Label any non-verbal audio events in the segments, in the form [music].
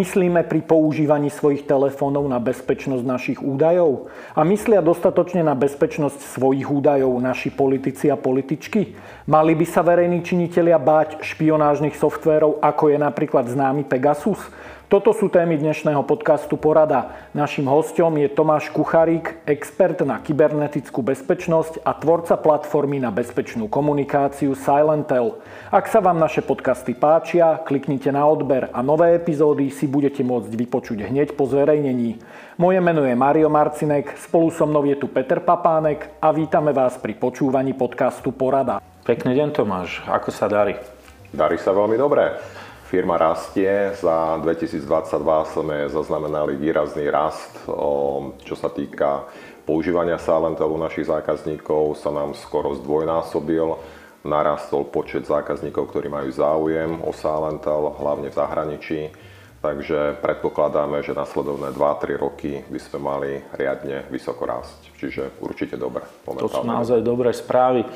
Myslíme pri používaní svojich telefónov na bezpečnosť našich údajov? A myslia dostatočne na bezpečnosť svojich údajov naši politici a političky? Mali by sa verejní činitelia báť špionážnych softvérov, ako je napríklad známy Pegasus? Toto sú témy dnešného podcastu Porada. Naším hostom je Tomáš Kucharík, expert na kybernetickú bezpečnosť a tvorca platformy na bezpečnú komunikáciu Silentel. Ak sa vám naše podcasty páčia, kliknite na odber a nové epizódy si budete môcť vypočuť hneď po zverejnení. Moje meno je Mario Marcinek, spolu so mnou je tu Peter Papánek a vítame vás pri počúvaní podcastu Porada. Pekný deň Tomáš, ako sa darí? Darí sa veľmi dobre. Firma rastie, za 2022 sme zaznamenali výrazný rast, čo sa týka používania Silentelu našich zákazníkov, sa nám skoro zdvojnásobil. Narastol počet zákazníkov, ktorí majú záujem o Silentel, hlavne v zahraničí. Takže predpokladáme, že nasledovné 2-3 roky by sme mali riadne vysoko rásť. Čiže určite dobre. To sú naozaj dobré správy.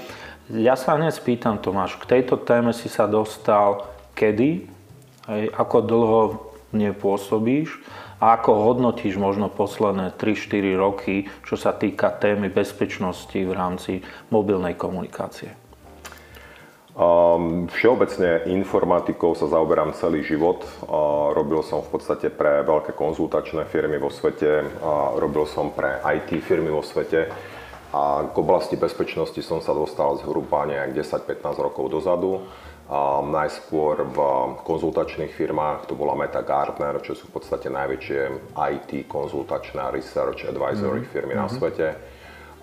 Ja sa hneď spýtam, Tomáš, k tejto téme si sa dostal kedy Hej, ako dlho nepôsobíš a ako hodnotíš možno posledné 3-4 roky, čo sa týka témy bezpečnosti v rámci mobilnej komunikácie? Um, všeobecne informatikou sa zaoberám celý život. Uh, robil som v podstate pre veľké konzultačné firmy vo svete, uh, robil som pre IT firmy vo svete a k oblasti bezpečnosti som sa dostal zhruba nejak 10-15 rokov dozadu. Najskôr v konzultačných firmách, to bola Meta Gartner, čo sú v podstate najväčšie IT konzultačné research advisory mm-hmm. firmy na mhm. svete.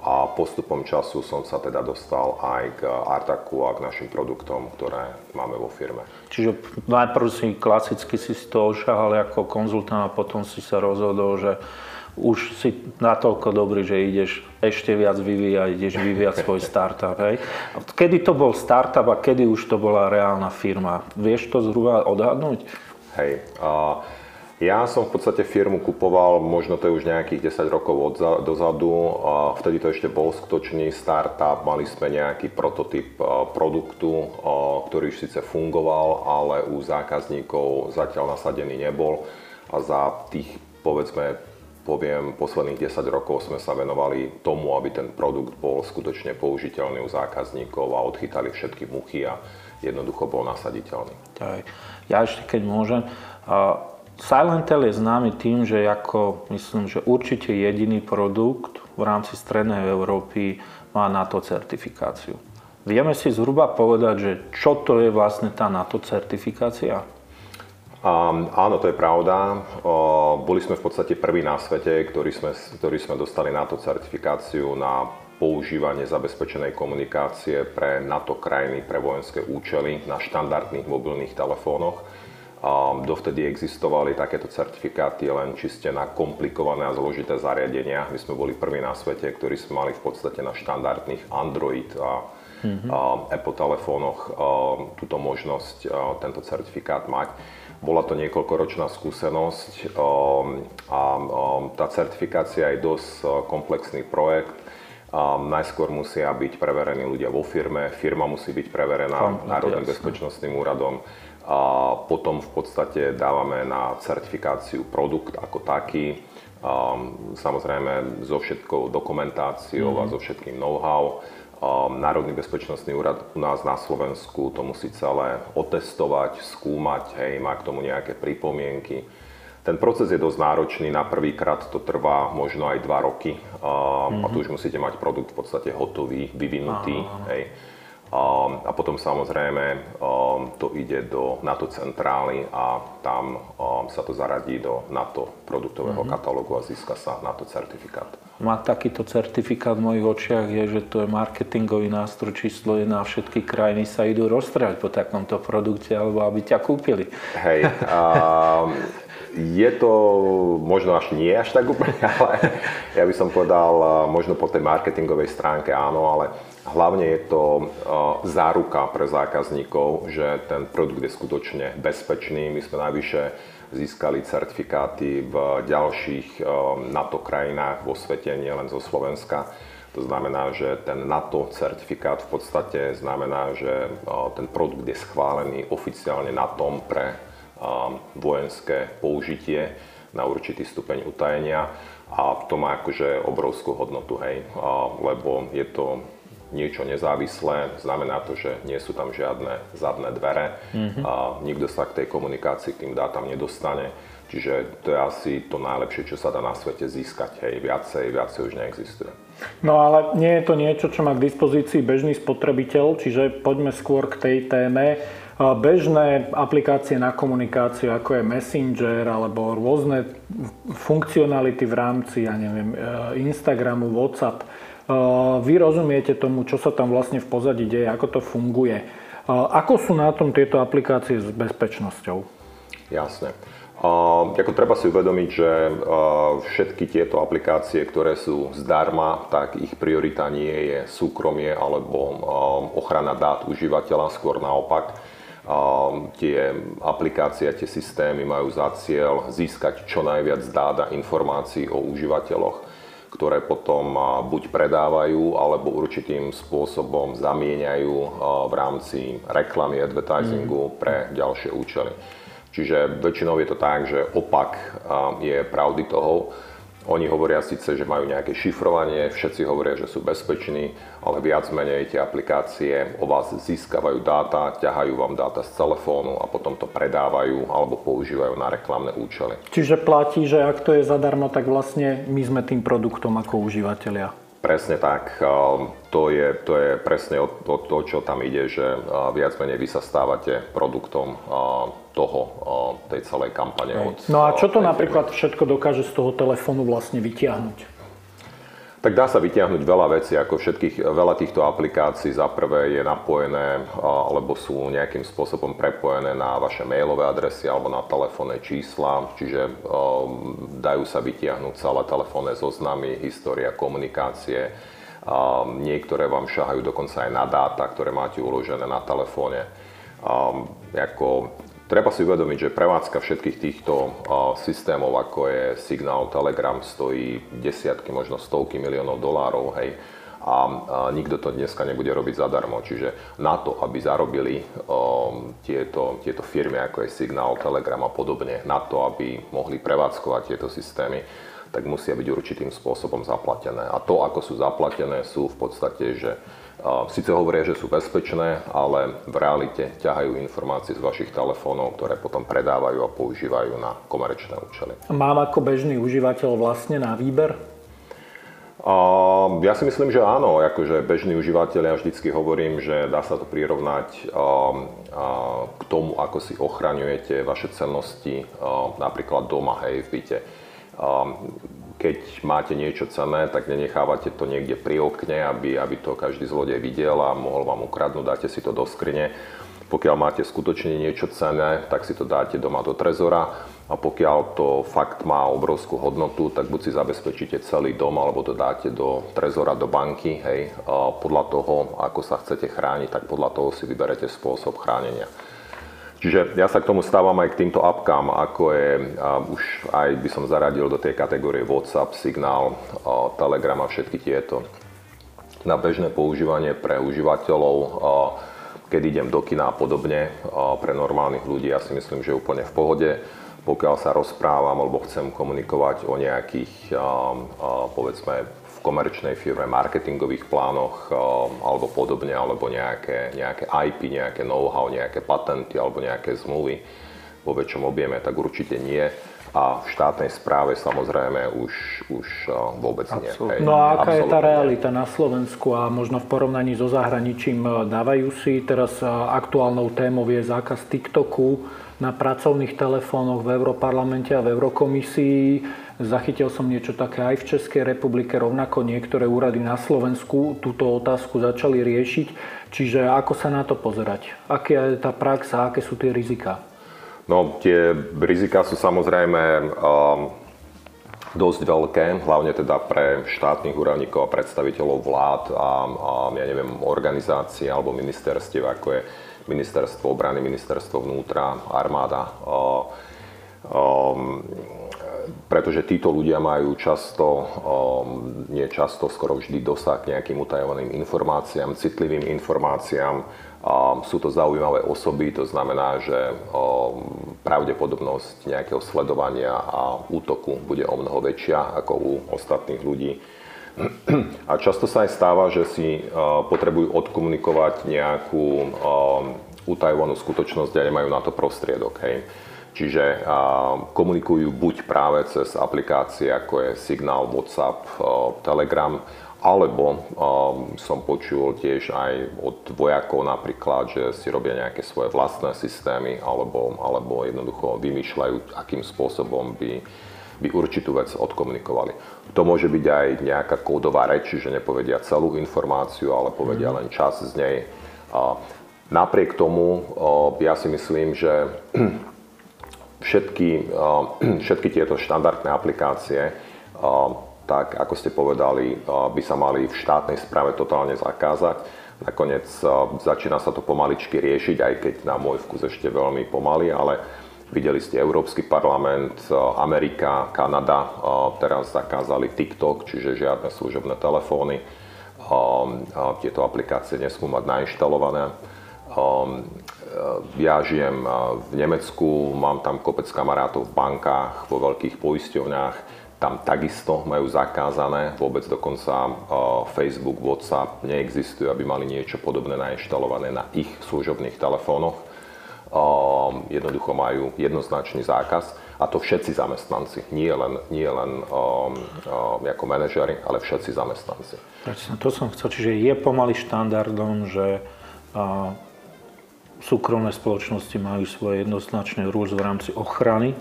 A postupom času som sa teda dostal aj k Artaku a k našim produktom, ktoré máme vo firme. Čiže najprv si klasicky si z toho ako konzultant a potom si sa rozhodol, že už si natoľko dobrý, že ideš ešte viac vyvíjať, ideš vyvíjať svoj startup. Hej. Kedy to bol startup a kedy už to bola reálna firma? Vieš to zhruba odhadnúť? Hej, uh, ja som v podstate firmu kupoval, možno to je už nejakých 10 rokov odza, dozadu. Uh, vtedy to ešte bol skutočný startup, mali sme nejaký prototyp produktu, ktorý už síce fungoval, ale u zákazníkov zatiaľ nasadený nebol. A za tých povedzme poviem, posledných 10 rokov sme sa venovali tomu, aby ten produkt bol skutočne použiteľný u zákazníkov a odchytali všetky muchy a jednoducho bol nasaditeľný. Ja ešte keď môžem, Silentel je známy tým, že ako, myslím, že určite jediný produkt v rámci Strednej Európy má NATO certifikáciu. Vieme si zhruba povedať, že čo to je vlastne tá NATO certifikácia? Um, áno, to je pravda. Uh, boli sme v podstate prví na svete, ktorí sme, ktorí sme dostali NATO certifikáciu na používanie zabezpečenej komunikácie pre NATO krajiny pre vojenské účely na štandardných mobilných telefónoch. Um, dovtedy existovali takéto certifikáty len čiste na komplikované a zložité zariadenia. My sme boli prví na svete, ktorí sme mali v podstate na štandardných Android a mm-hmm. uh, Apple telefónoch uh, túto možnosť, tento certifikát mať. Bola to niekoľkoročná skúsenosť um, a um, tá certifikácia je dosť uh, komplexný projekt. Um, najskôr musia byť preverení ľudia vo firme, firma musí byť preverená Národným bezpečnostným úradom. A potom v podstate dávame na certifikáciu produkt ako taký, samozrejme so všetkou dokumentáciou mm. a mhm. so všetkým know-how. Národný bezpečnostný úrad u nás na Slovensku to musí celé otestovať, skúmať, hej, má k tomu nejaké pripomienky. Ten proces je dosť náročný, na prvýkrát to trvá možno aj 2 roky mm-hmm. a tu mhm. už musíte mať produkt v podstate hotový, vyvinutý. Hej. A potom samozrejme to ide do NATO centrály a tam sa to zaradí do NATO produktového mm-hmm. katalógu a získa sa NATO certifikát. Mať takýto certifikát v mojich očiach je, že to je marketingový nástroj číslo 1 a všetky krajiny sa idú rozstrať po takomto produkte alebo aby ťa kúpili. Hej, je to možno až nie až tak úplne, [laughs] ale ja by som povedal možno po tej marketingovej stránke áno, ale Hlavne je to e, záruka pre zákazníkov, že ten produkt je skutočne bezpečný. My sme najvyššie získali certifikáty v ďalších e, NATO krajinách vo svete, nielen zo Slovenska. To znamená, že ten NATO certifikát v podstate znamená, že e, ten produkt je schválený oficiálne na tom pre vojenské použitie na určitý stupeň utajenia a to má akože obrovskú hodnotu, hej, lebo je to niečo nezávislé, znamená to, že nie sú tam žiadne zadné dvere mm-hmm. a nikto sa k tej komunikácii, k tým dátam nedostane. Čiže to je asi to najlepšie, čo sa dá na svete získať. Hej, viacej, viacej už neexistuje. No ale nie je to niečo, čo má k dispozícii bežný spotrebiteľ, čiže poďme skôr k tej téme. Bežné aplikácie na komunikáciu, ako je Messenger alebo rôzne funkcionality v rámci, ja neviem, e, Instagramu, WhatsApp, vy rozumiete tomu, čo sa tam vlastne v pozadí deje, ako to funguje. Ako sú na tom tieto aplikácie s bezpečnosťou? Jasne. Uh, ako treba si uvedomiť, že uh, všetky tieto aplikácie, ktoré sú zdarma, tak ich priorita nie je súkromie alebo uh, ochrana dát užívateľa, skôr naopak. Tie aplikácie, tie systémy majú za cieľ získať čo najviac dát a informácií o užívateľoch, ktoré potom buď predávajú, alebo určitým spôsobom zamieňajú v rámci reklamy, advertisingu mm. pre ďalšie účely. Čiže väčšinou je to tak, že opak je pravdy toho. Oni hovoria síce, že majú nejaké šifrovanie, všetci hovoria, že sú bezpeční, ale viac menej tie aplikácie o vás získavajú dáta, ťahajú vám dáta z telefónu a potom to predávajú alebo používajú na reklamné účely. Čiže platí, že ak to je zadarmo, tak vlastne my sme tým produktom ako užívateľia. Presne tak. To je, to je presne o to, to, čo tam ide, že viac menej vy sa stávate produktom toho, tej celej kampane. Od, no a čo to napríklad firmy. všetko dokáže z toho telefónu vlastne vytiahnuť? Tak dá sa vytiahnuť veľa vecí, ako všetkých, veľa týchto aplikácií. Za prvé je napojené alebo sú nejakým spôsobom prepojené na vaše mailové adresy alebo na telefónne čísla, čiže um, dajú sa vytiahnuť celé telefónne zoznamy, história komunikácie, um, niektoré vám šahajú dokonca aj na dáta, ktoré máte uložené na telefóne. Um, ako Treba si uvedomiť, že prevádzka všetkých týchto systémov, ako je Signál, Telegram, stojí desiatky, možno stovky miliónov dolárov, hej, a, nikto to dneska nebude robiť zadarmo. Čiže na to, aby zarobili um, tieto, tieto firmy, ako je Signál, Telegram a podobne, na to, aby mohli prevádzkovať tieto systémy, tak musia byť určitým spôsobom zaplatené. A to, ako sú zaplatené, sú v podstate, že Sice hovoria, že sú bezpečné, ale v realite ťahajú informácie z vašich telefónov, ktoré potom predávajú a používajú na komerčné účely. Mám ako bežný užívateľ vlastne na výber? Ja si myslím, že áno. Akože bežný užívateľ, ja vždycky hovorím, že dá sa to prirovnať k tomu, ako si ochraňujete vaše cennosti napríklad doma, hej, v byte keď máte niečo cenné, tak nenechávate to niekde pri okne, aby, aby to každý zlodej videl a mohol vám ukradnúť, dáte si to do skrine. Pokiaľ máte skutočne niečo cenné, tak si to dáte doma do trezora a pokiaľ to fakt má obrovskú hodnotu, tak buď si zabezpečíte celý dom, alebo to dáte do trezora, do banky, hej, a podľa toho, ako sa chcete chrániť, tak podľa toho si vyberete spôsob chránenia. Čiže ja sa k tomu stávam aj k týmto apkám, ako je, už aj by som zaradil do tej kategórie WhatsApp, Signál, Telegram a všetky tieto na bežné používanie pre užívateľov, keď idem do kina a podobne. Pre normálnych ľudí ja si myslím, že úplne v pohode. Pokiaľ sa rozprávam alebo chcem komunikovať o nejakých, povedzme, komerčnej firme, marketingových plánoch eh, alebo podobne, alebo nejaké, nejaké IP, nejaké know-how, nejaké patenty alebo nejaké zmluvy vo väčšom objeme, tak určite nie. A v štátnej správe samozrejme už, už eh, vôbec Absolutne. nie. No a aká je tá realita nie. na Slovensku a možno v porovnaní so zahraničím? Eh, dávajú si teraz aktuálnou témou je zákaz TikToku na pracovných telefónoch v Európarlamente a v Eurokomisii Zachytil som niečo také aj v Českej republike, rovnako niektoré úrady na Slovensku túto otázku začali riešiť. Čiže ako sa na to pozerať? Aká je tá prax a aké sú tie rizika? No, tie rizika sú samozrejme um, dosť veľké, hlavne teda pre štátnych úradníkov a predstaviteľov vlád a, a ja neviem, organizácií alebo ministerstiev, ako je ministerstvo obrany, ministerstvo vnútra, armáda. Uh, um, pretože títo ľudia majú často, nie často, skoro vždy dosah k nejakým utajovaným informáciám, citlivým informáciám, sú to zaujímavé osoby, to znamená, že pravdepodobnosť nejakého sledovania a útoku bude o mnoho väčšia ako u ostatných ľudí. A často sa aj stáva, že si potrebujú odkomunikovať nejakú utajovanú skutočnosť a nemajú na to prostriedok. Hej. Čiže komunikujú buď práve cez aplikácie ako je Signal, WhatsApp, Telegram, alebo som počul tiež aj od vojakov napríklad, že si robia nejaké svoje vlastné systémy alebo, alebo jednoducho vymýšľajú, akým spôsobom by, by určitú vec odkomunikovali. To môže byť aj nejaká kódová reč, že nepovedia celú informáciu, ale povedia mm. len čas z nej. Napriek tomu ja si myslím, že všetky, [clears throat] všetky tieto štandardné aplikácie tak ako ste povedali, by sa mali v štátnej správe totálne zakázať. Nakoniec začína sa to pomaličky riešiť, aj keď na môj vkus ešte veľmi pomaly, ale videli ste Európsky parlament, Amerika, Kanada teraz zakázali TikTok, čiže žiadne služobné telefóny. Tieto aplikácie nesmú mať nainštalované. Ja žijem v Nemecku, mám tam kopec kamarátov v bankách, vo veľkých poisťovniach tam takisto majú zakázané, vôbec dokonca Facebook, WhatsApp neexistujú, aby mali niečo podobné nainštalované na ich služobných telefónoch. Jednoducho majú jednoznačný zákaz a to všetci zamestnanci, nie len, nie len um, um, ako manažery, ale všetci zamestnanci. To som chcel, čiže je pomaly štandardom, že uh, súkromné spoločnosti majú svoje jednoznačné rúž v rámci ochrany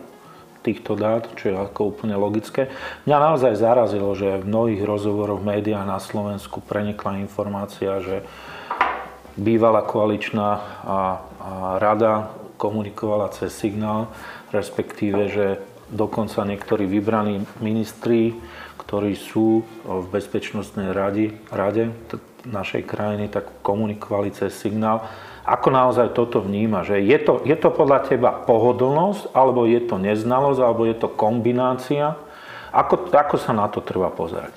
týchto dát, čo je ako úplne logické. Mňa naozaj zarazilo, že v mnohých rozhovoroch v médiách na Slovensku prenikla informácia, že bývalá koaličná a, a rada komunikovala cez signál, respektíve, že dokonca niektorí vybraní ministri, ktorí sú v bezpečnostnej rade, rade našej krajiny, tak komunikovali cez signál ako naozaj toto vníma? Že je, to, je to podľa teba pohodlnosť, alebo je to neznalosť, alebo je to kombinácia? Ako, ako sa na to treba pozerať?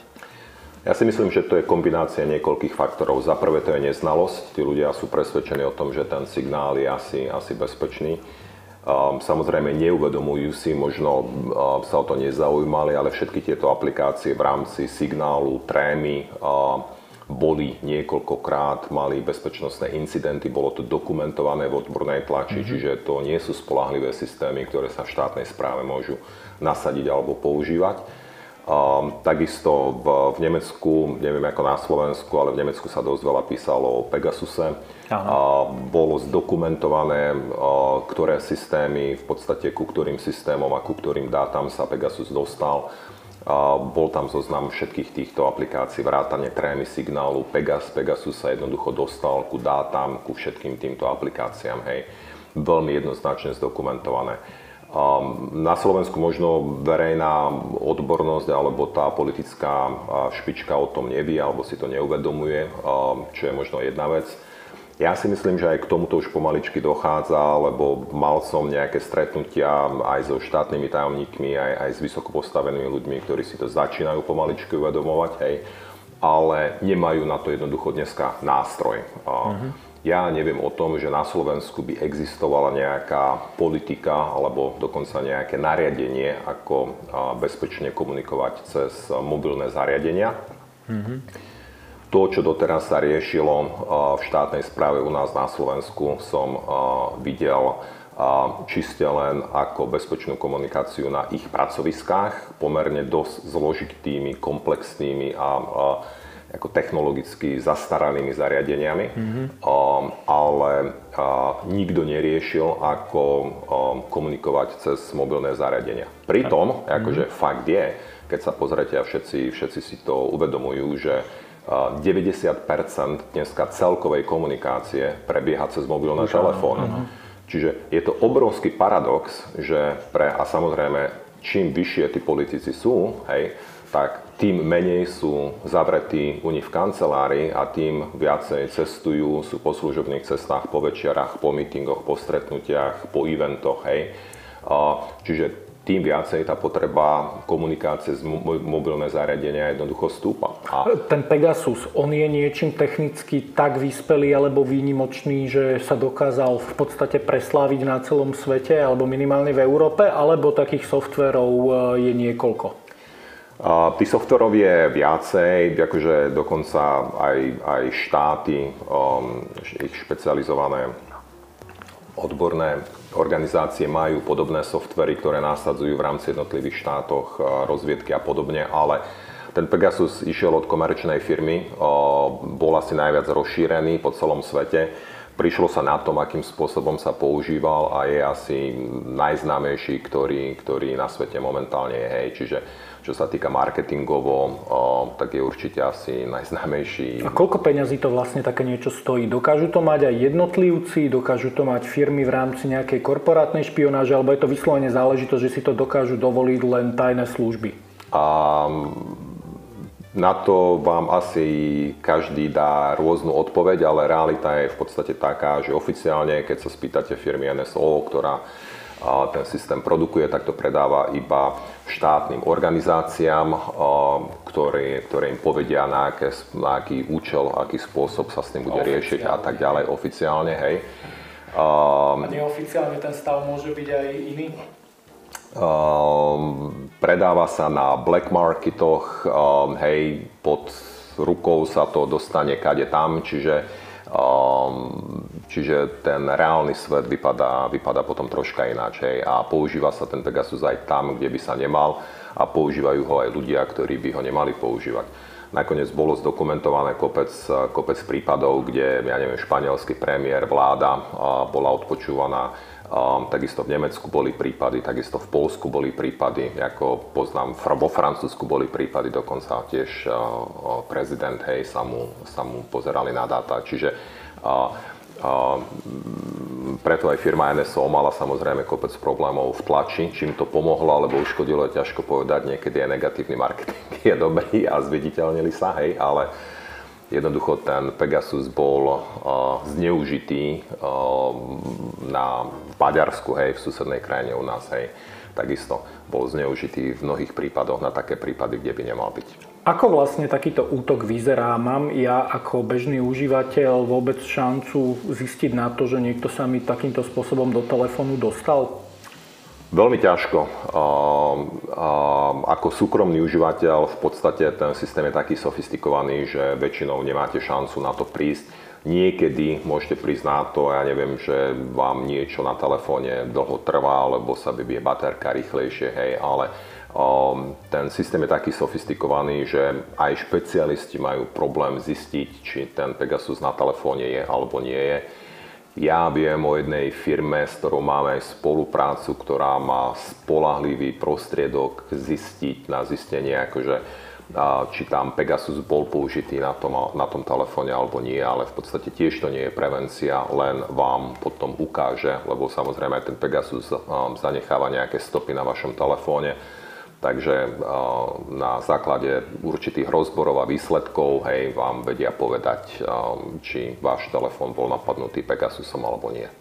Ja si myslím, že to je kombinácia niekoľkých faktorov. Za prvé to je neznalosť. Tí ľudia sú presvedčení o tom, že ten signál je asi, asi bezpečný. Um, samozrejme neuvedomujú si, možno um, sa o to nezaujímali, ale všetky tieto aplikácie v rámci signálu, trémy, um, boli niekoľkokrát, mali bezpečnostné incidenty, bolo to dokumentované v odbornej tlači, mm-hmm. čiže to nie sú spolahlivé systémy, ktoré sa v štátnej správe môžu nasadiť alebo používať. Um, takisto v, v Nemecku, neviem ako na Slovensku, ale v Nemecku sa dosť veľa písalo o Pegasuse. Uh, bolo zdokumentované, uh, ktoré systémy, v podstate ku ktorým systémom a ku ktorým dátam sa Pegasus dostal. Bol tam zoznam všetkých týchto aplikácií, vrátane trémy signálu, Pegas, Pegasus sa jednoducho dostal ku dátam, ku všetkým týmto aplikáciám, hej, veľmi jednoznačne zdokumentované. Na Slovensku možno verejná odbornosť alebo tá politická špička o tom nevie alebo si to neuvedomuje, čo je možno jedna vec. Ja si myslím, že aj k tomuto už pomaličky dochádza, lebo mal som nejaké stretnutia aj so štátnymi tajomníkmi, aj, aj s vysoko postavenými ľuďmi, ktorí si to začínajú pomaličky uvedomovať, hej, ale nemajú na to jednoducho dneska nástroj. Uh-huh. Ja neviem o tom, že na Slovensku by existovala nejaká politika alebo dokonca nejaké nariadenie, ako bezpečne komunikovať cez mobilné zariadenia. Uh-huh to, čo doteraz sa riešilo v štátnej správe u nás na Slovensku, som videl čiste len ako bezpečnú komunikáciu na ich pracoviskách, pomerne dosť zložitými, komplexnými a ako technologicky zastaranými zariadeniami, mm-hmm. ale nikto neriešil, ako komunikovať cez mobilné zariadenia. Pritom, akože mm-hmm. fakt je, keď sa pozrete a všetci, všetci si to uvedomujú, že 90% dneska celkovej komunikácie prebieha cez mobilné telefóny. Čiže je to obrovský paradox, že pre, a samozrejme, čím vyššie tí politici sú, hej, tak tým menej sú zavretí u nich v kancelárii a tým viacej cestujú, sú po služobných cestách, po večerách, po mítingoch, po stretnutiach, po eventoch. Hej. Čiže tým viacej tá potreba komunikácie z mobilné zariadenia jednoducho stúpa. A... Ten Pegasus, on je niečím technicky tak vyspelý alebo výnimočný, že sa dokázal v podstate presláviť na celom svete alebo minimálne v Európe, alebo takých softverov e, je niekoľko? A tých softverov je viacej, akože dokonca aj, aj štáty, um, ich špecializované odborné organizácie majú podobné softvery, ktoré násadzujú v rámci jednotlivých štátoch, rozviedky a podobne, ale ten Pegasus išiel od komerčnej firmy, bol asi najviac rozšírený po celom svete. Prišlo sa na tom, akým spôsobom sa používal a je asi najznámejší, ktorý, ktorý na svete momentálne je. Hej. Čiže čo sa týka marketingovo, tak je určite asi najznámejší. A koľko peňazí to vlastne také niečo stojí? Dokážu to mať aj jednotlivci, dokážu to mať firmy v rámci nejakej korporátnej špionáže, alebo je to vyslovene záležitosť, že si to dokážu dovoliť len tajné služby? A na to vám asi každý dá rôznu odpoveď, ale realita je v podstate taká, že oficiálne, keď sa spýtate firmy NSO, ktorá ten systém produkuje, tak to predáva iba štátnym organizáciám, ktoré, ktoré im povedia, na, aké, na aký účel, aký spôsob sa s tým bude riešiť a tak ďalej oficiálne, hej. A neoficiálne ten stav môže byť aj iný? Um, predáva sa na black marketoch, um, hej, pod rukou sa to dostane kade tam, čiže Um, čiže ten reálny svet vypadá, vypadá potom troška ináč. A používa sa ten Pegasus aj tam, kde by sa nemal a používajú ho aj ľudia, ktorí by ho nemali používať. Nakoniec bolo zdokumentované kopec, kopec prípadov, kde, ja neviem, španielský premiér, vláda bola odpočúvaná takisto v Nemecku boli prípady, takisto v Polsku boli prípady, ako poznám, vo Francúzsku boli prípady, dokonca tiež uh, prezident, hej, sa mu, sa mu pozerali na dáta. Čiže uh, uh, preto aj firma NSO mala samozrejme kopec problémov v tlači, čím to pomohlo, alebo uškodilo, je ťažko povedať, niekedy je negatívny marketing, [laughs] je dobrý a zviditeľnili sa, hej, ale Jednoducho ten Pegasus bol uh, zneužitý uh, na Maďarsku, hej, v susednej krajine u nás, hej. Takisto bol zneužitý v mnohých prípadoch na také prípady, kde by nemal byť. Ako vlastne takýto útok vyzerá? Mám ja ako bežný užívateľ vôbec šancu zistiť na to, že niekto sa mi takýmto spôsobom do telefónu dostal? Veľmi ťažko. Ako súkromný užívateľ v podstate ten systém je taký sofistikovaný, že väčšinou nemáte šancu na to prísť. Niekedy môžete prísť na to, ja neviem, že vám niečo na telefóne dlho trvá, alebo sa vybije baterka rýchlejšie, hej, ale um, ten systém je taký sofistikovaný, že aj špecialisti majú problém zistiť, či ten Pegasus na telefóne je alebo nie je ja viem o jednej firme, s ktorou máme aj spoluprácu, ktorá má spolahlivý prostriedok zistiť na zistenie, akože, či tam Pegasus bol použitý na tom, na tom telefóne alebo nie, ale v podstate tiež to nie je prevencia, len vám potom ukáže, lebo samozrejme ten Pegasus zanecháva nejaké stopy na vašom telefóne Takže na základe určitých rozborov a výsledkov hej, vám vedia povedať, či váš telefón bol napadnutý Pegasusom alebo nie.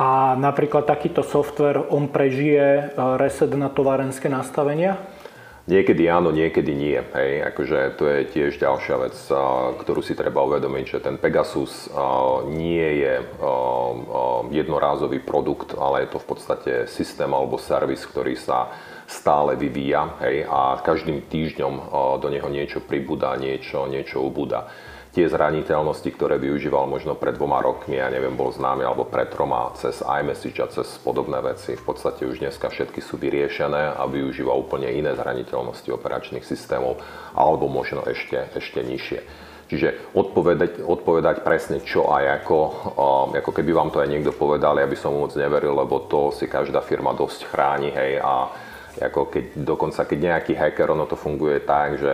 A napríklad takýto software, on prežije reset na továrenské nastavenia? Niekedy áno, niekedy nie. Hej. Akože to je tiež ďalšia vec, ktorú si treba uvedomiť, že ten Pegasus nie je jednorázový produkt, ale je to v podstate systém alebo servis, ktorý sa stále vyvíja hej, a každým týždňom do neho niečo pribúda, niečo, niečo ubúda. Tie zraniteľnosti, ktoré využíval možno pred dvoma rokmi, ja neviem, bol známy, alebo pred troma, cez iMessage a cez podobné veci, v podstate už dneska všetky sú vyriešené a využíva úplne iné zraniteľnosti operačných systémov, alebo možno ešte, ešte nižšie. Čiže odpovedať, odpovedať presne čo a ako, ako keby vám to aj niekto povedal, ja by som moc neveril, lebo to si každá firma dosť chráni, hej, a ako keď, dokonca keď nejaký hacker, ono to funguje tak, že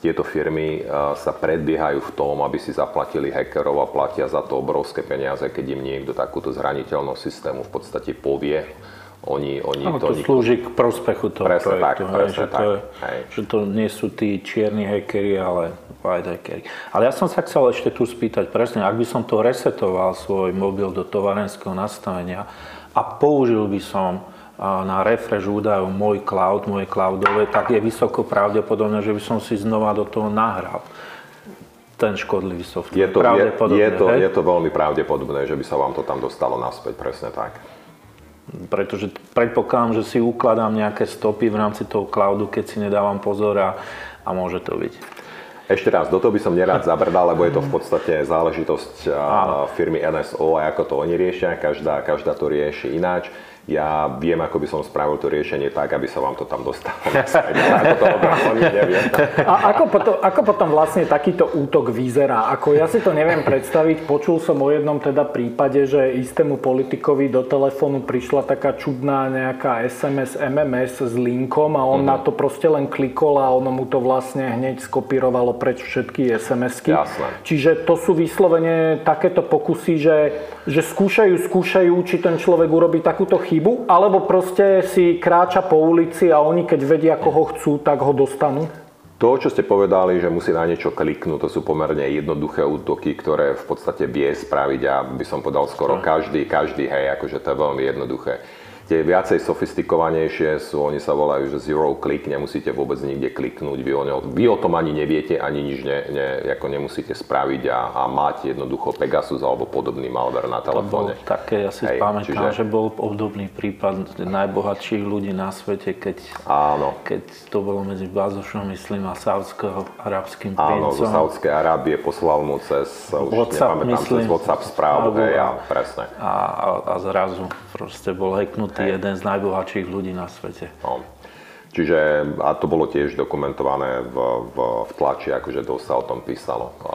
tieto firmy sa predbiehajú v tom, aby si zaplatili hackerov a platia za to obrovské peniaze, keď im niekto takúto zraniteľnosť systému v podstate povie. Oni, oni no, to, to nikto... slúži k prospechu toho presne projektu. Tak, presne že, tak. To je, že to nie sú tí čierni hackery, ale white hackery. Ale ja som sa chcel ešte tu spýtať presne, ak by som to resetoval svoj mobil do tovarenského nastavenia a použil by som na refresh údajov môj cloud, moje cloudové, tak je vysoko pravdepodobné, že by som si znova do toho nahral ten škodlivý software. Je to, je, je, to, je to veľmi pravdepodobné, že by sa vám to tam dostalo naspäť, presne tak. Pretože predpokladám, že si ukladám nejaké stopy v rámci toho cloudu, keď si nedávam pozor a, a môže to byť. Ešte raz, do toho by som nerád zabrdal, lebo je to v podstate záležitosť firmy NSO a ako to oni riešia, každá, každá to rieši ináč ja viem, ako by som spravil to riešenie tak, aby sa vám to tam dostalo [laughs] ako to neviem. A ako potom, ako potom vlastne takýto útok vyzerá? Ako ja si to neviem predstaviť. Počul som o jednom teda prípade, že istému politikovi do telefónu prišla taká čudná nejaká SMS, MMS s linkom a on mm-hmm. na to proste len klikol a ono mu to vlastne hneď skopírovalo preč všetky SMS-ky. Jasné. Čiže to sú vyslovene takéto pokusy, že, že skúšajú, skúšajú, či ten človek urobí takúto chybu, alebo proste si kráča po ulici a oni keď vedia, koho chcú, tak ho dostanú? To, čo ste povedali, že musí na niečo kliknúť, to sú pomerne jednoduché útoky, ktoré v podstate vie spraviť a by som povedal skoro každý, každý, hej, akože to je veľmi jednoduché. Tie viacej sofistikovanejšie sú, oni sa volajú, že zero click, nemusíte vôbec nikde kliknúť, vy o, ne, vy o tom ani neviete, ani nič ne, ne, ako nemusíte spraviť a, a máte jednoducho Pegasus alebo podobný malware na telefóne. Také, ja si Hej, pamätám, čiže... že bol obdobný prípad najbohatších ľudí na svete, keď, áno. keď to bolo medzi Bazošom, myslím, a saudsko-arabským princom. Áno, zo Saudskej Arábie poslal mu cez, WhatsApp, už nepamätám, myslím, cez WhatsApp správu, hej, a, presne. A, a, a zrazu proste bol hacknutý Hej. jeden z najbohatších ľudí na svete. No. Čiže, a to bolo tiež dokumentované v, v, v tlači, akože dosť sa o tom písalo. A,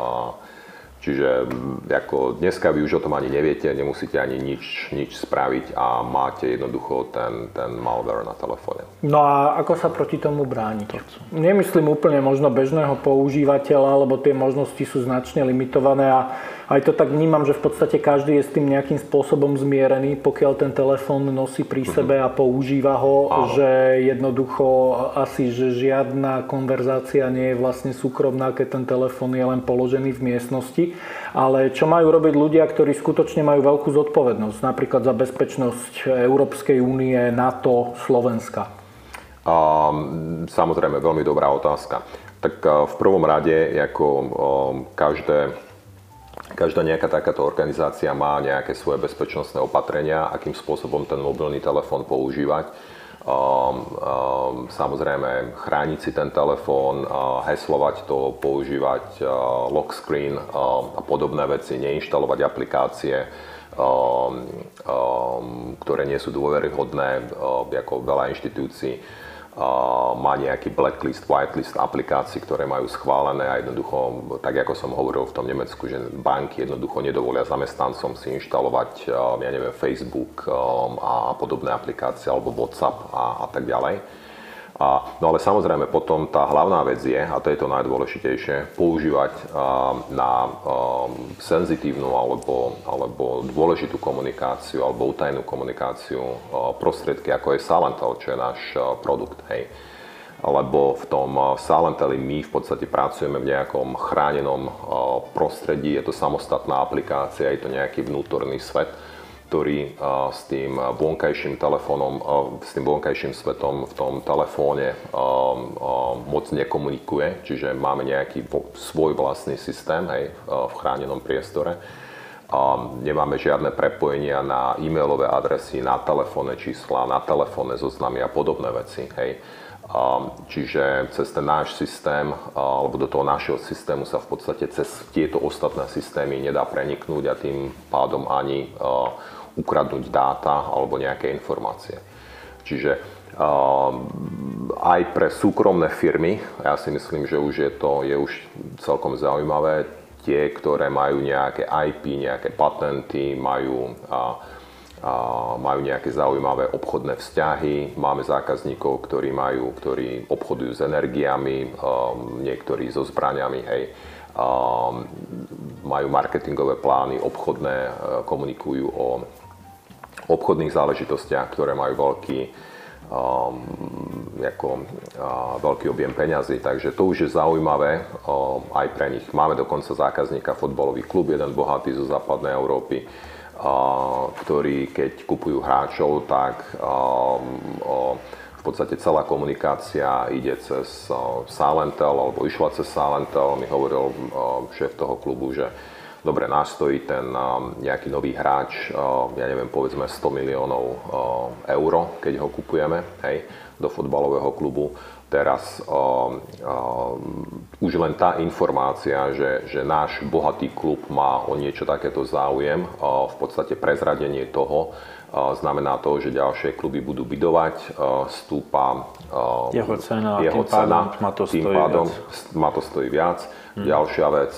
čiže ako dneska vy už o tom ani neviete, nemusíte ani nič, nič spraviť a máte jednoducho ten, ten malware na telefóne. No a ako sa proti tomu brániť? Nemyslím úplne možno bežného používateľa, lebo tie možnosti sú značne limitované a aj to tak vnímam, že v podstate každý je s tým nejakým spôsobom zmierený, pokiaľ ten telefón nosí pri mhm. sebe a používa ho, Áno. že jednoducho asi, že žiadna konverzácia nie je vlastne súkromná, keď ten telefón je len položený v miestnosti. Ale čo majú robiť ľudia, ktorí skutočne majú veľkú zodpovednosť, napríklad za bezpečnosť Európskej únie, NATO, Slovenska? Um, samozrejme, veľmi dobrá otázka. Tak uh, v prvom rade, ako um, každé Každá nejaká takáto organizácia má nejaké svoje bezpečnostné opatrenia, akým spôsobom ten mobilný telefón používať. Um, um, samozrejme chrániť si ten telefón, uh, heslovať to, používať uh, lock screen uh, a podobné veci, neinštalovať aplikácie, um, um, ktoré nie sú dôveryhodné, uh, ako veľa inštitúcií má nejaký blacklist, whitelist aplikácií, ktoré majú schválené a jednoducho, tak ako som hovoril v tom Nemecku, že banky jednoducho nedovolia zamestnancom si inštalovať, ja neviem, Facebook a podobné aplikácie alebo WhatsApp a, a tak ďalej. A, no ale samozrejme potom tá hlavná vec je, a to je to najdôležitejšie, používať a, na a, senzitívnu alebo, alebo dôležitú komunikáciu alebo utajnú komunikáciu a, prostriedky, ako je Salentel, čo je náš a, produkt. Hej. Lebo v tom Salenteli my v podstate pracujeme v nejakom chránenom prostredí, je to samostatná aplikácia, je to nejaký vnútorný svet, ktorý s tým vonkajším telefónom, s tým vonkajším svetom v tom telefóne moc nekomunikuje, čiže máme nejaký svoj vlastný systém hej, v chránenom priestore. Nemáme žiadne prepojenia na e-mailové adresy, na telefónne čísla, na telefónne zoznamy a podobné veci. Hej. Čiže cez ten náš systém, alebo do toho našeho systému sa v podstate cez tieto ostatné systémy nedá preniknúť a tým pádom ani ukradnúť dáta alebo nejaké informácie. Čiže aj pre súkromné firmy, ja si myslím, že už je to je už celkom zaujímavé, tie, ktoré majú nejaké IP, nejaké patenty, majú majú nejaké zaujímavé obchodné vzťahy. Máme zákazníkov, ktorí, majú, ktorí obchodujú s energiami, um, niektorí so zbraniami, hej. Um, majú marketingové plány, obchodné, komunikujú o obchodných záležitostiach, ktoré majú veľký, um, ako, uh, veľký objem peňazí. Takže to už je zaujímavé um, aj pre nich. Máme dokonca zákazníka, fotbalový klub, jeden bohatý zo západnej Európy, ktorí keď kupujú hráčov, tak v podstate celá komunikácia ide cez Salentel alebo išla cez Salentel. Mi hovoril šéf toho klubu, že dobre, nás stojí ten nejaký nový hráč, ja neviem, povedzme 100 miliónov eur, keď ho kupujeme hej, do futbalového klubu teraz uh, uh, už len tá informácia, že, že náš bohatý klub má o niečo takéto záujem, uh, v podstate prezradenie toho, znamená to, že ďalšie kluby budú bydovať, stúpa jeho cena, jeho tým cena, pádom ma to tým pádom viac. ma to stojí viac. Hmm. Ďalšia vec,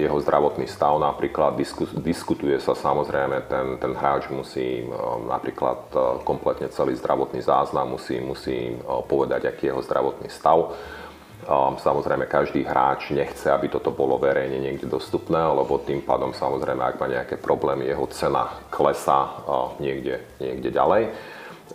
jeho zdravotný stav napríklad, diskutuje sa samozrejme, ten, ten hráč musí napríklad kompletne celý zdravotný záznam, musí, musí povedať, aký je jeho zdravotný stav. Samozrejme, každý hráč nechce, aby toto bolo verejne niekde dostupné, lebo tým pádom samozrejme, ak má nejaké problémy, jeho cena klesá niekde, niekde ďalej.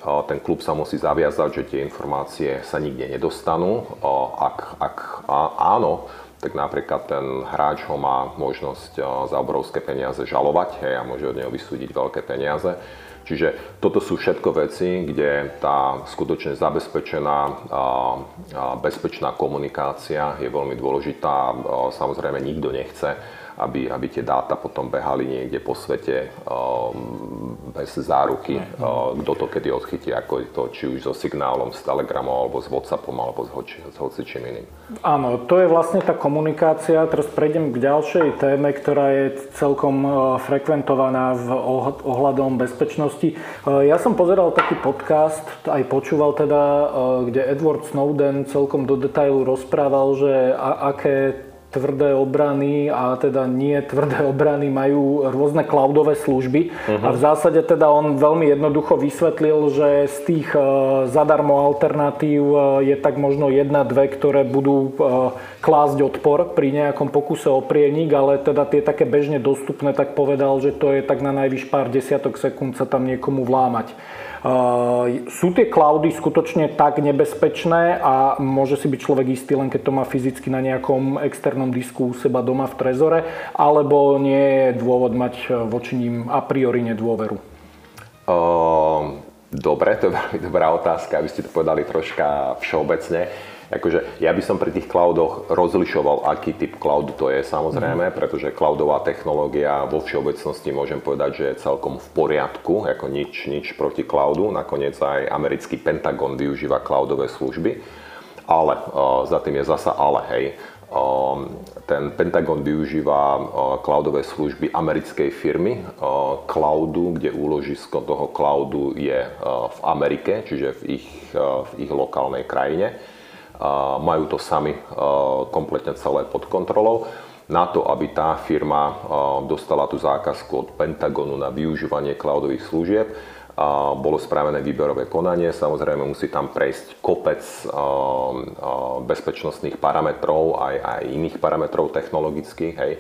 Ten klub sa musí zaviazať, že tie informácie sa nikde nedostanú. Ak, ak áno, tak napríklad ten hráč ho má možnosť za obrovské peniaze žalovať hej, a môže od neho vysúdiť veľké peniaze. Čiže toto sú všetko veci, kde tá skutočne zabezpečená a bezpečná komunikácia je veľmi dôležitá. Samozrejme nikto nechce, aby, aby tie dáta potom behali niekde po svete um, bez záruky, uh, kto to kedy odchytí, ako je to, či už so signálom, s Telegramom, alebo s Whatsappom, alebo s, hoči, s hocičím iným. Áno, to je vlastne tá komunikácia. Teraz prejdem k ďalšej téme, ktorá je celkom uh, frekventovaná v ohľadom bezpečnosti. Uh, ja som pozeral taký podcast, aj počúval teda, uh, kde Edward Snowden celkom do detailu rozprával, že aké tvrdé obrany a teda nie tvrdé obrany majú rôzne cloudové služby. Uh-huh. A v zásade teda on veľmi jednoducho vysvetlil, že z tých e, zadarmo alternatív e, je tak možno jedna, dve, ktoré budú e, klásť odpor pri nejakom pokuse o prienik, ale teda tie také bežne dostupné, tak povedal, že to je tak na najvyš pár desiatok sekúnd sa tam niekomu vlámať. Sú tie cloudy skutočne tak nebezpečné a môže si byť človek istý len keď to má fyzicky na nejakom externom disku u seba doma v trezore, alebo nie je dôvod mať voči ním a priori nedôveru? Dobre, to je [laughs] veľmi dobrá otázka, aby ste to povedali troška všeobecne akože ja by som pri tých cloudoch rozlišoval, aký typ cloudu to je samozrejme, mm. pretože cloudová technológia vo všeobecnosti môžem povedať, že je celkom v poriadku, ako nič, nič proti cloudu. Nakoniec aj americký Pentagon využíva cloudové služby, ale uh, za tým je zasa ale, hej. Uh, ten Pentagon využíva uh, cloudové služby americkej firmy uh, cloudu, kde úložisko toho cloudu je v Amerike, čiže v ich, v ich lokálnej krajine majú to sami kompletne celé pod kontrolou. Na to, aby tá firma dostala tú zákazku od Pentagonu na využívanie cloudových služieb, bolo spravené výberové konanie. Samozrejme musí tam prejsť kopec bezpečnostných parametrov, aj, aj iných parametrov technologických. Hej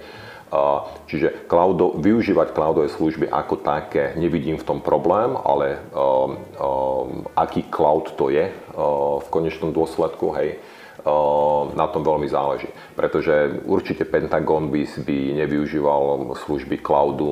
Čiže cloudo, využívať cloudové služby ako také nevidím v tom problém, ale um, um, aký cloud to je uh, v konečnom dôsledku, hej, na tom veľmi záleží. Pretože určite Pentagon by, by nevyužíval služby cloudu,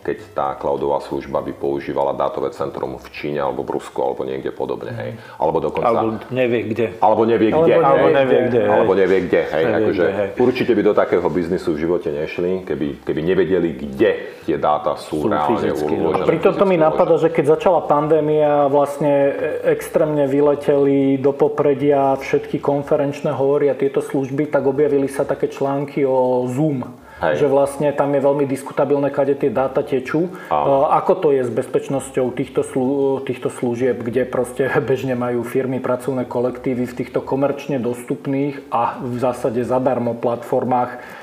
keď tá cloudová služba by používala dátové centrum v Číne alebo v Rusku alebo niekde podobne. Hej. Alebo dokonca... Alebo nevie kde. Alebo nevie kde. Alebo nevie kde. Alebo nevie kde. Hej. Nevie akože kde, hej. Určite by do takého biznisu v živote nešli, keby, keby nevedeli, kde tie dáta sú, sú reálne uložené. Pri tomto mi napadá, že keď začala pandémia, vlastne extrémne vyleteli do popredia všetky kon konferenčné hovorí a tieto služby, tak objavili sa také články o Zoom. Hej. Že vlastne tam je veľmi diskutabilné, kade tie dáta tečú. Áno. Ako to je s bezpečnosťou týchto, slu, týchto služieb, kde proste [laughs] bežne majú firmy pracovné kolektívy v týchto komerčne dostupných a v zásade zadarmo platformách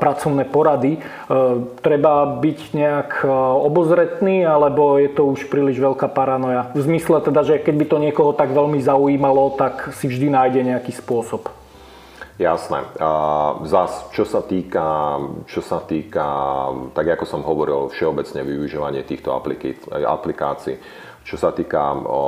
pracovné porady. E, treba byť nejak e, obozretný, alebo je to už príliš veľká paranoja? V zmysle teda, že keď by to niekoho tak veľmi zaujímalo, tak si vždy nájde nejaký spôsob. Jasné. Zas, čo sa týka, čo sa týka, tak ako som hovoril, všeobecne využívanie týchto aplikácií, Čo sa týka o, o,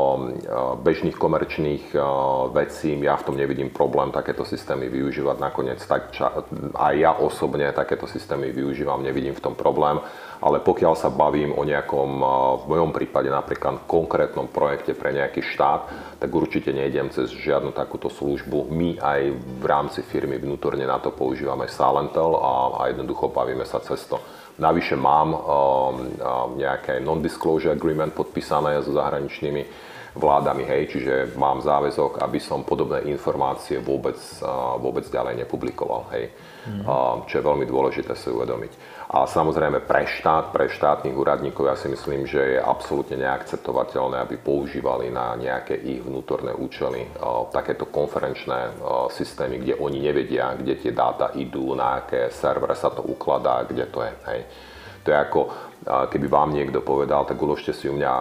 bežných komerčných o, vecí, ja v tom nevidím problém takéto systémy využívať. Nakoniec tak ča, aj ja osobne takéto systémy využívam, nevidím v tom problém. Ale pokiaľ sa bavím o nejakom, v mojom prípade napríklad konkrétnom projekte pre nejaký štát, tak určite nejdem cez žiadnu takúto službu. My aj v rámci firmy vnútorne na to používame Salentel a, a jednoducho bavíme sa cez to. Navyše mám um, um, nejaké non-disclosure agreement podpísané so zahraničnými vládami, hej, čiže mám záväzok, aby som podobné informácie vôbec, uh, vôbec ďalej nepublikoval, hej, mm. čo je veľmi dôležité si uvedomiť. A samozrejme pre štát, pre štátnych úradníkov ja si myslím, že je absolútne neakceptovateľné, aby používali na nejaké ich vnútorné účely uh, takéto konferenčné uh, systémy, kde oni nevedia, kde tie dáta idú, na aké servere sa to ukladá, kde to je. Hej. To je ako, uh, keby vám niekto povedal, tak uložte si u mňa,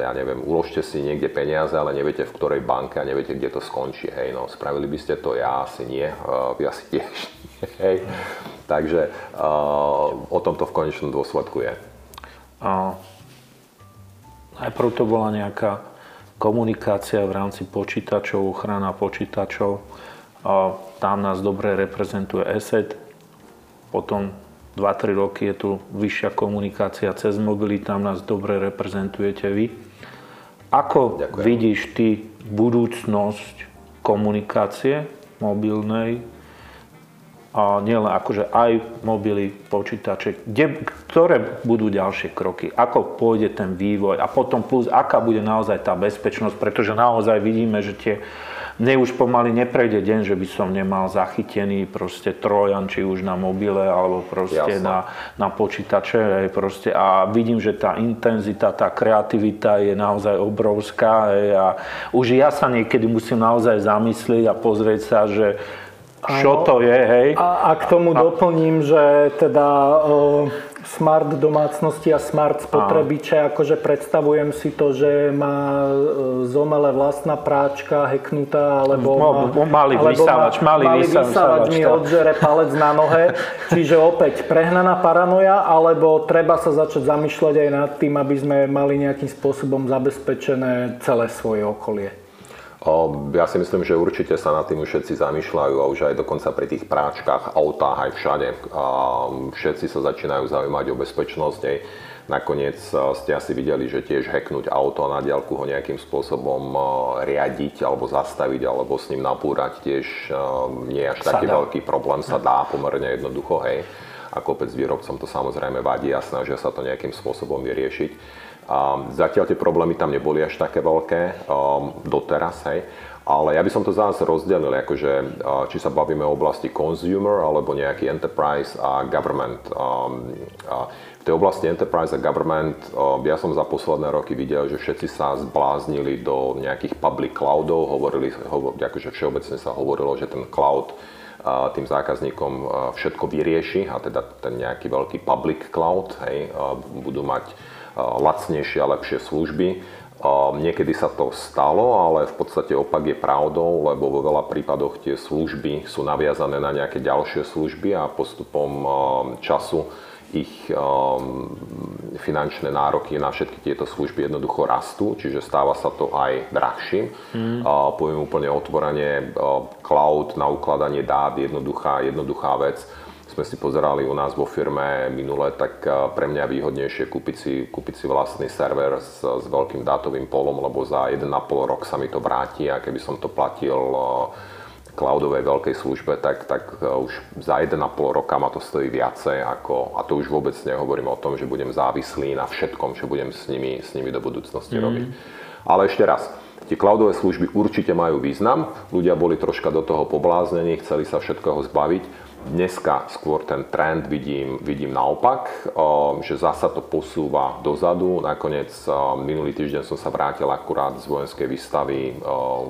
ja neviem, uložte si niekde peniaze, ale neviete v ktorej banke a neviete, kde to skončí. Hej, no, spravili by ste to, ja asi nie, vy asi tiež. Hej. Takže uh, o tom to v konečnom dôsledku je. A najprv to bola nejaká komunikácia v rámci počítačov, ochrana počítačov. A tam nás dobre reprezentuje ESET. Potom 2-3 roky je tu vyššia komunikácia cez mobily, tam nás dobre reprezentujete vy. Ako Ďakujem. vidíš ty budúcnosť komunikácie mobilnej a nielen akože aj mobily, počítače, kde, ktoré budú ďalšie kroky, ako pôjde ten vývoj a potom plus, aká bude naozaj tá bezpečnosť, pretože naozaj vidíme, že tie mne už pomaly neprejde deň, že by som nemal zachytený proste trojan, či už na mobile, alebo proste na, na počítače. Hej, proste. A vidím, že tá intenzita, tá kreativita je naozaj obrovská. Hej, a už ja sa niekedy musím naozaj zamyslieť a pozrieť sa, že čo to je, hej. A, a k tomu a... doplním, že teda uh, smart domácnosti a smart spotrebiče, akože predstavujem si to, že má e, zomele vlastná práčka heknutá, alebo má, malý alebo vysávač, malý, malý vysávač, vysávač mi odžere palec na nohe. [laughs] Čiže opäť prehnaná paranoja, alebo treba sa začať zamýšľať aj nad tým, aby sme mali nejakým spôsobom zabezpečené celé svoje okolie. Ja si myslím, že určite sa nad tým už všetci zamýšľajú a už aj dokonca pri tých práčkach, autách, aj všade. Všetci sa začínajú zaujímať o bezpečnosť. Nakoniec ste asi videli, že tiež hacknúť auto a na diálku ho nejakým spôsobom riadiť alebo zastaviť alebo s ním napúrať tiež nie je až sa taký dá. veľký problém, sa dá pomerne jednoducho, hej. A kopec výrobcom to samozrejme vadí a snažia sa to nejakým spôsobom vyriešiť. A zatiaľ tie problémy tam neboli až také veľké um, doteraz, hej. Ale ja by som to zase rozdelil, akože, uh, či sa bavíme o oblasti consumer alebo nejaký enterprise a government. A v tej oblasti enterprise a government um, ja som za posledné roky videl, že všetci sa zbláznili do nejakých public cloudov, hovorili, hovor, akože všeobecne sa hovorilo, že ten cloud uh, tým zákazníkom všetko vyrieši a teda ten nejaký veľký public cloud, hej, budú mať lacnejšie a lepšie služby. Niekedy sa to stalo, ale v podstate opak je pravdou, lebo vo veľa prípadoch tie služby sú naviazané na nejaké ďalšie služby a postupom času ich finančné nároky na všetky tieto služby jednoducho rastú, čiže stáva sa to aj drahším. Mm. Poviem úplne otvorene, cloud na ukladanie dát, jednoduchá, jednoduchá vec sme si pozerali u nás vo firme minule, tak pre mňa výhodnejšie kúpiť si, kúpiť si vlastný server s, s veľkým dátovým polom, lebo za 1,5 rok sa mi to vráti a keby som to platil cloudovej veľkej službe, tak, tak už za 1,5 roka ma to stojí viacej ako, a to už vôbec nehovorím o tom, že budem závislý na všetkom, čo budem s nimi, s nimi do budúcnosti mm. robiť. Ale ešte raz, tie cloudové služby určite majú význam, ľudia boli troška do toho pobláznení, chceli sa všetkoho zbaviť, Dneska skôr ten trend vidím, vidím naopak, že zasa to posúva dozadu. Nakoniec minulý týždeň som sa vrátil akurát z vojenskej výstavy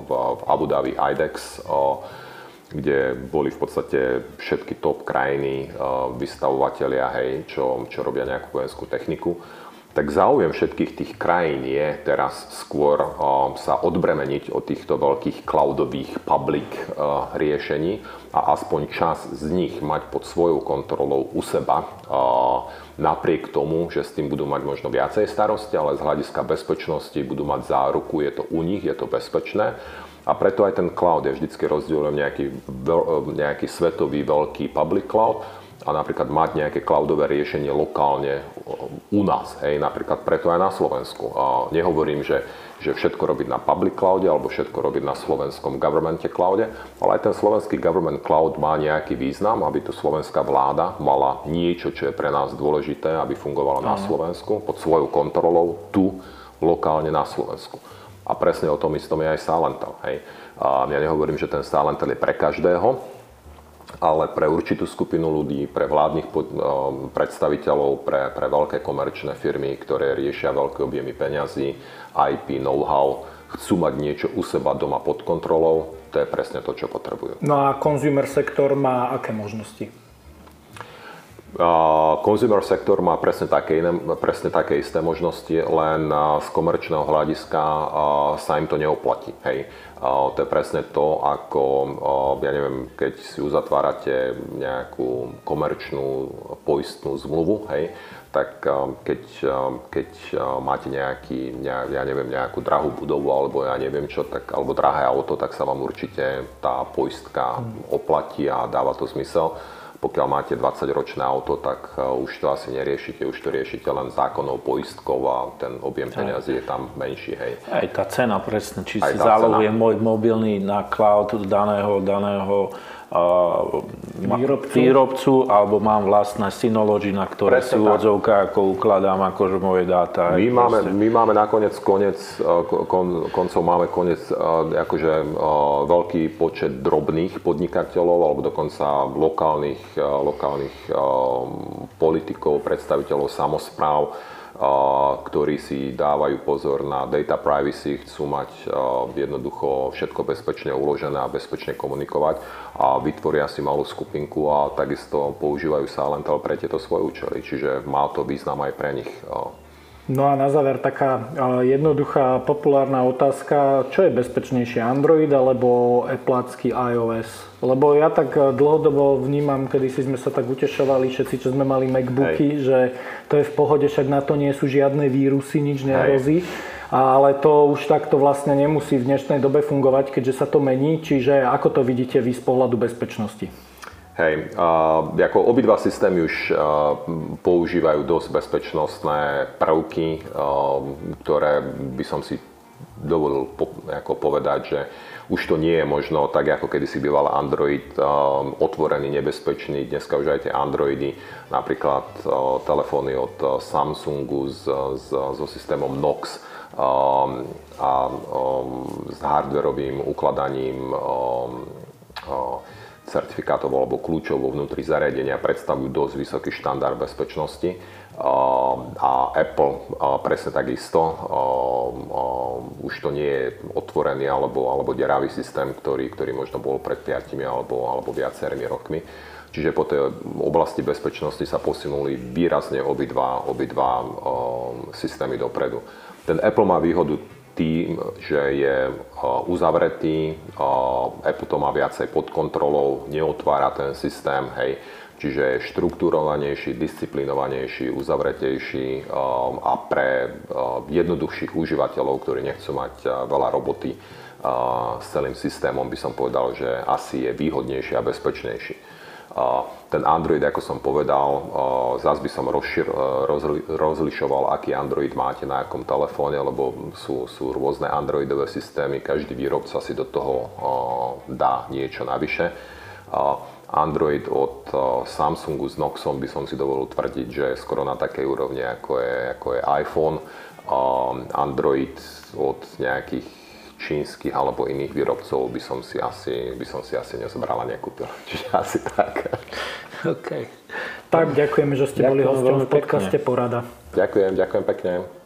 v Abu Dhabi IDEX, kde boli v podstate všetky top krajiny, vystavovateľia, hej, čo, čo robia nejakú vojenskú techniku. Tak záujem všetkých tých krajín je teraz skôr sa odbremeniť od týchto veľkých cloudových public riešení a aspoň čas z nich mať pod svojou kontrolou u seba, napriek tomu, že s tým budú mať možno viacej starosti, ale z hľadiska bezpečnosti budú mať záruku, je to u nich, je to bezpečné. A preto aj ten cloud je vždycky rozdielujem nejaký, nejaký svetový veľký public cloud a napríklad mať nejaké cloudové riešenie lokálne u nás, hej, napríklad preto aj na Slovensku. A nehovorím, že, že všetko robiť na public cloude alebo všetko robiť na slovenskom governmente cloude, ale aj ten slovenský government cloud má nejaký význam, aby tu slovenská vláda mala niečo, čo je pre nás dôležité, aby fungovala na Slovensku pod svojou kontrolou tu lokálne na Slovensku. A presne o tom istom je aj Salental. Hej. A ja nehovorím, že ten Salental je pre každého, ale pre určitú skupinu ľudí, pre vládnych pod, predstaviteľov, pre, pre veľké komerčné firmy, ktoré riešia veľké objemy peňazí, IP, know-how, chcú mať niečo u seba doma pod kontrolou, to je presne to, čo potrebujú. No a consumer sektor má aké možnosti? Consumer sektor má presne také, iné, presne také isté možnosti, len z komerčného hľadiska sa im to neoplatí. Hej. To je presne to, ako, ja neviem, keď si uzatvárate nejakú komerčnnú poistnú zmluvu, hej, tak keď, keď máte nejaký, ja neviem, nejakú drahú budovu alebo ja neviem čo, tak, alebo drahé auto, tak sa vám určite tá poistka oplatí a dáva to zmysel pokiaľ máte 20-ročné auto, tak e, už to asi neriešite, už to riešite len zákonnou poistkou a ten objem peňazí je tam menší. Hej. Aj tá cena presne, či Aj si zálohujem môj mobilný na cloud daného, daného výrobcu. výrobcu, alebo mám vlastné Synology, na ktoré Presne si úvodzovka ako ukladám akože moje dáta. My máme, my máme nakoniec konec, kon, koncov máme konec akože veľký počet drobných podnikateľov alebo dokonca lokálnych, lokálnych politikov, predstaviteľov samozpráv, ktorí si dávajú pozor na data privacy, chcú mať jednoducho všetko bezpečne uložené a bezpečne komunikovať a vytvoria si malú skupinku a takisto používajú Silent pre tieto svoje účely. Čiže má to význam aj pre nich. No a na záver taká jednoduchá populárna otázka, čo je bezpečnejšie Android alebo Appleácky iOS? Lebo ja tak dlhodobo vnímam, kedy si sme sa tak utešovali všetci, čo sme mali Macbooky, Hej. že to je v pohode, však na to nie sú žiadne vírusy, nič nehrozí. Ale to už takto vlastne nemusí v dnešnej dobe fungovať, keďže sa to mení. Čiže ako to vidíte vy z pohľadu bezpečnosti? Hej, uh, ako obidva systémy už uh, používajú dosť bezpečnostné prvky, uh, ktoré by som si dovolil po, ako povedať, že už to nie je možno tak, ako kedy býval Android uh, otvorený, nebezpečný. Dneska už aj tie Androidy, napríklad uh, telefóny od uh, Samsungu s, s, so systémom Nox um, a um, s hardwareovým ukladaním um, uh, certifikátov alebo kľúčov vo vnútri zariadenia predstavujú dosť vysoký štandard bezpečnosti. A Apple presne takisto, už to nie je otvorený alebo, alebo deravý systém, ktorý, ktorý možno bol pred 5 alebo, alebo viacerými rokmi. Čiže po tej oblasti bezpečnosti sa posunuli výrazne obidva, obidva systémy dopredu. Ten Apple má výhodu tým, že je uzavretý, Apple to má viacej pod kontrolou, neotvára ten systém, hej, čiže je štruktúrovanejší, disciplinovanejší, uzavretejší a pre jednoduchších užívateľov, ktorí nechcú mať veľa roboty s celým systémom, by som povedal, že asi je výhodnejší a bezpečnejší. Ten Android, ako som povedal, zase by som rozšir, rozli, rozlišoval, aký Android máte na akom telefóne, lebo sú, sú rôzne Androidové systémy, každý výrobca si do toho dá niečo navyše. Android od Samsungu s Noxom by som si dovolil tvrdiť, že je skoro na takej úrovni, ako je, ako je iPhone. Android od nejakých čínskych alebo iných výrobcov by som si asi, by som si asi nezobral a nekúpil. [laughs] Čiže asi tak. OK. Tak ďakujeme, že ste ďakujem boli hostom v podcaste Porada. Ďakujem, ďakujem pekne.